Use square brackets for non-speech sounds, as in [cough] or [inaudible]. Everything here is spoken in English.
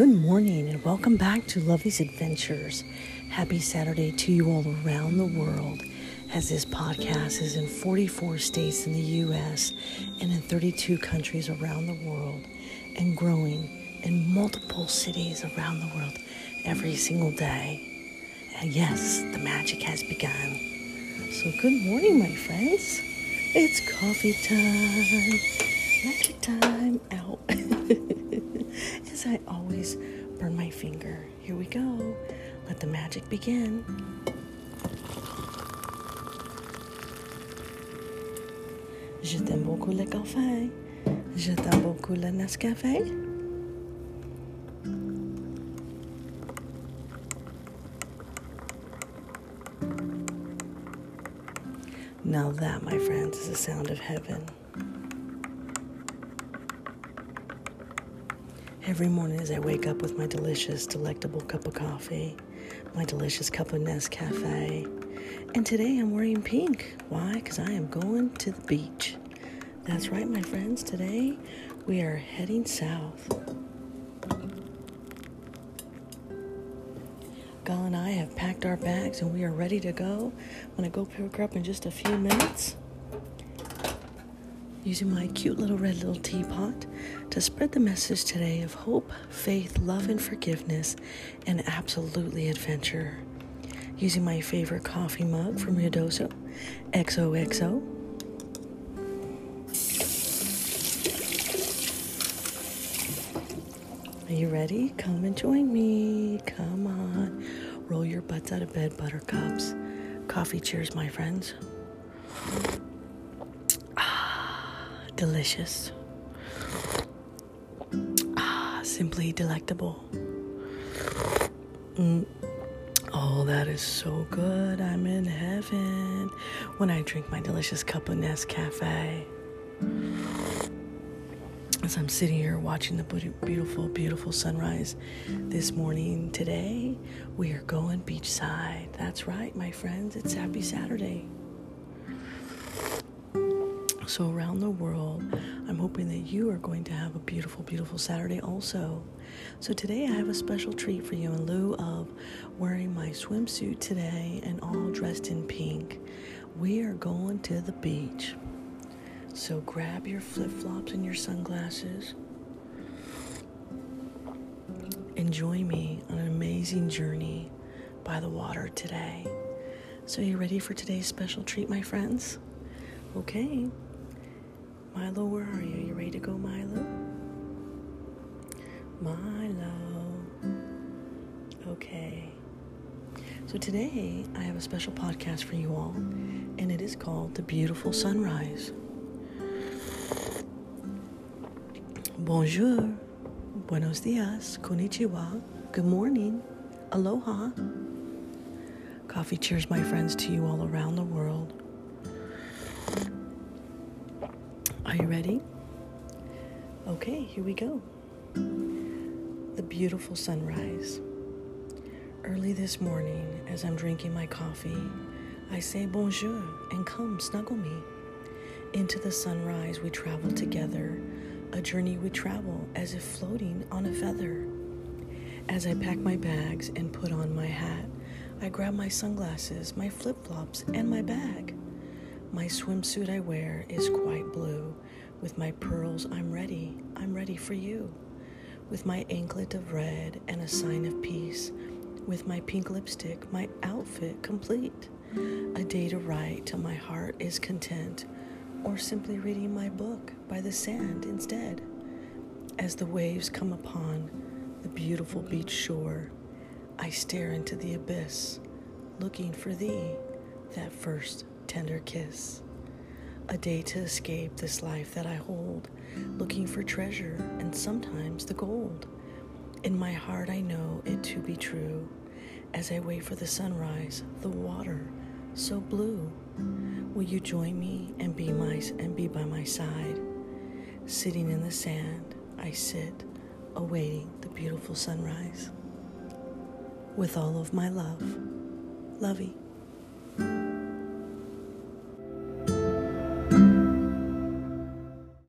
Good morning and welcome back to Lovey's Adventures. Happy Saturday to you all around the world as this podcast is in 44 states in the U.S. and in 32 countries around the world and growing in multiple cities around the world every single day. And yes, the magic has begun. So, good morning, my friends. It's coffee time, magic time out. [laughs] As I always burn my finger. Here we go. Let the magic begin. Je t'aime beaucoup le café. Je t'aime beaucoup le Nescafé. Now that, my friends, is the sound of heaven. Every morning as I wake up with my delicious, delectable cup of coffee, my delicious cup of Nescafe, and today I'm wearing pink. Why? Because I am going to the beach. That's right, my friends. Today we are heading south. Gal and I have packed our bags and we are ready to go. I'm going to go pick her up in just a few minutes using my cute little red little teapot to spread the message today of hope, faith, love, and forgiveness, and absolutely adventure. Using my favorite coffee mug from Ruidoso, XOXO. Are you ready? Come and join me. Come on. Roll your butts out of bed, buttercups. Coffee cheers, my friends. Delicious. Ah, simply delectable. Mm. Oh, that is so good. I'm in heaven when I drink my delicious cup of Nescafe. As I'm sitting here watching the beautiful, beautiful sunrise this morning, today we are going beachside. That's right, my friends. It's Happy Saturday. So, around the world, I'm hoping that you are going to have a beautiful, beautiful Saturday also. So, today I have a special treat for you in lieu of wearing my swimsuit today and all dressed in pink. We are going to the beach. So, grab your flip flops and your sunglasses. Enjoy me on an amazing journey by the water today. So, you ready for today's special treat, my friends? Okay. Milo, where are you? You ready to go, Milo? Milo. Okay. So today I have a special podcast for you all, and it is called The Beautiful Sunrise. Bonjour, buenos dias, konnichiwa, good morning, aloha. Coffee cheers, my friends, to you all around the world. Are you ready? Okay, here we go. The beautiful sunrise. Early this morning, as I'm drinking my coffee, I say bonjour and come snuggle me. Into the sunrise, we travel together, a journey we travel as if floating on a feather. As I pack my bags and put on my hat, I grab my sunglasses, my flip flops, and my bag. My swimsuit I wear is quite blue. With my pearls, I'm ready. I'm ready for you. With my anklet of red and a sign of peace. With my pink lipstick, my outfit complete. A day to write till my heart is content. Or simply reading my book by the sand instead. As the waves come upon the beautiful beach shore, I stare into the abyss, looking for thee, that first tender kiss. A day to escape this life that I hold, looking for treasure and sometimes the gold. In my heart, I know it to be true. As I wait for the sunrise, the water so blue. Will you join me and be my and be by my side? Sitting in the sand, I sit, awaiting the beautiful sunrise. With all of my love, Lovey.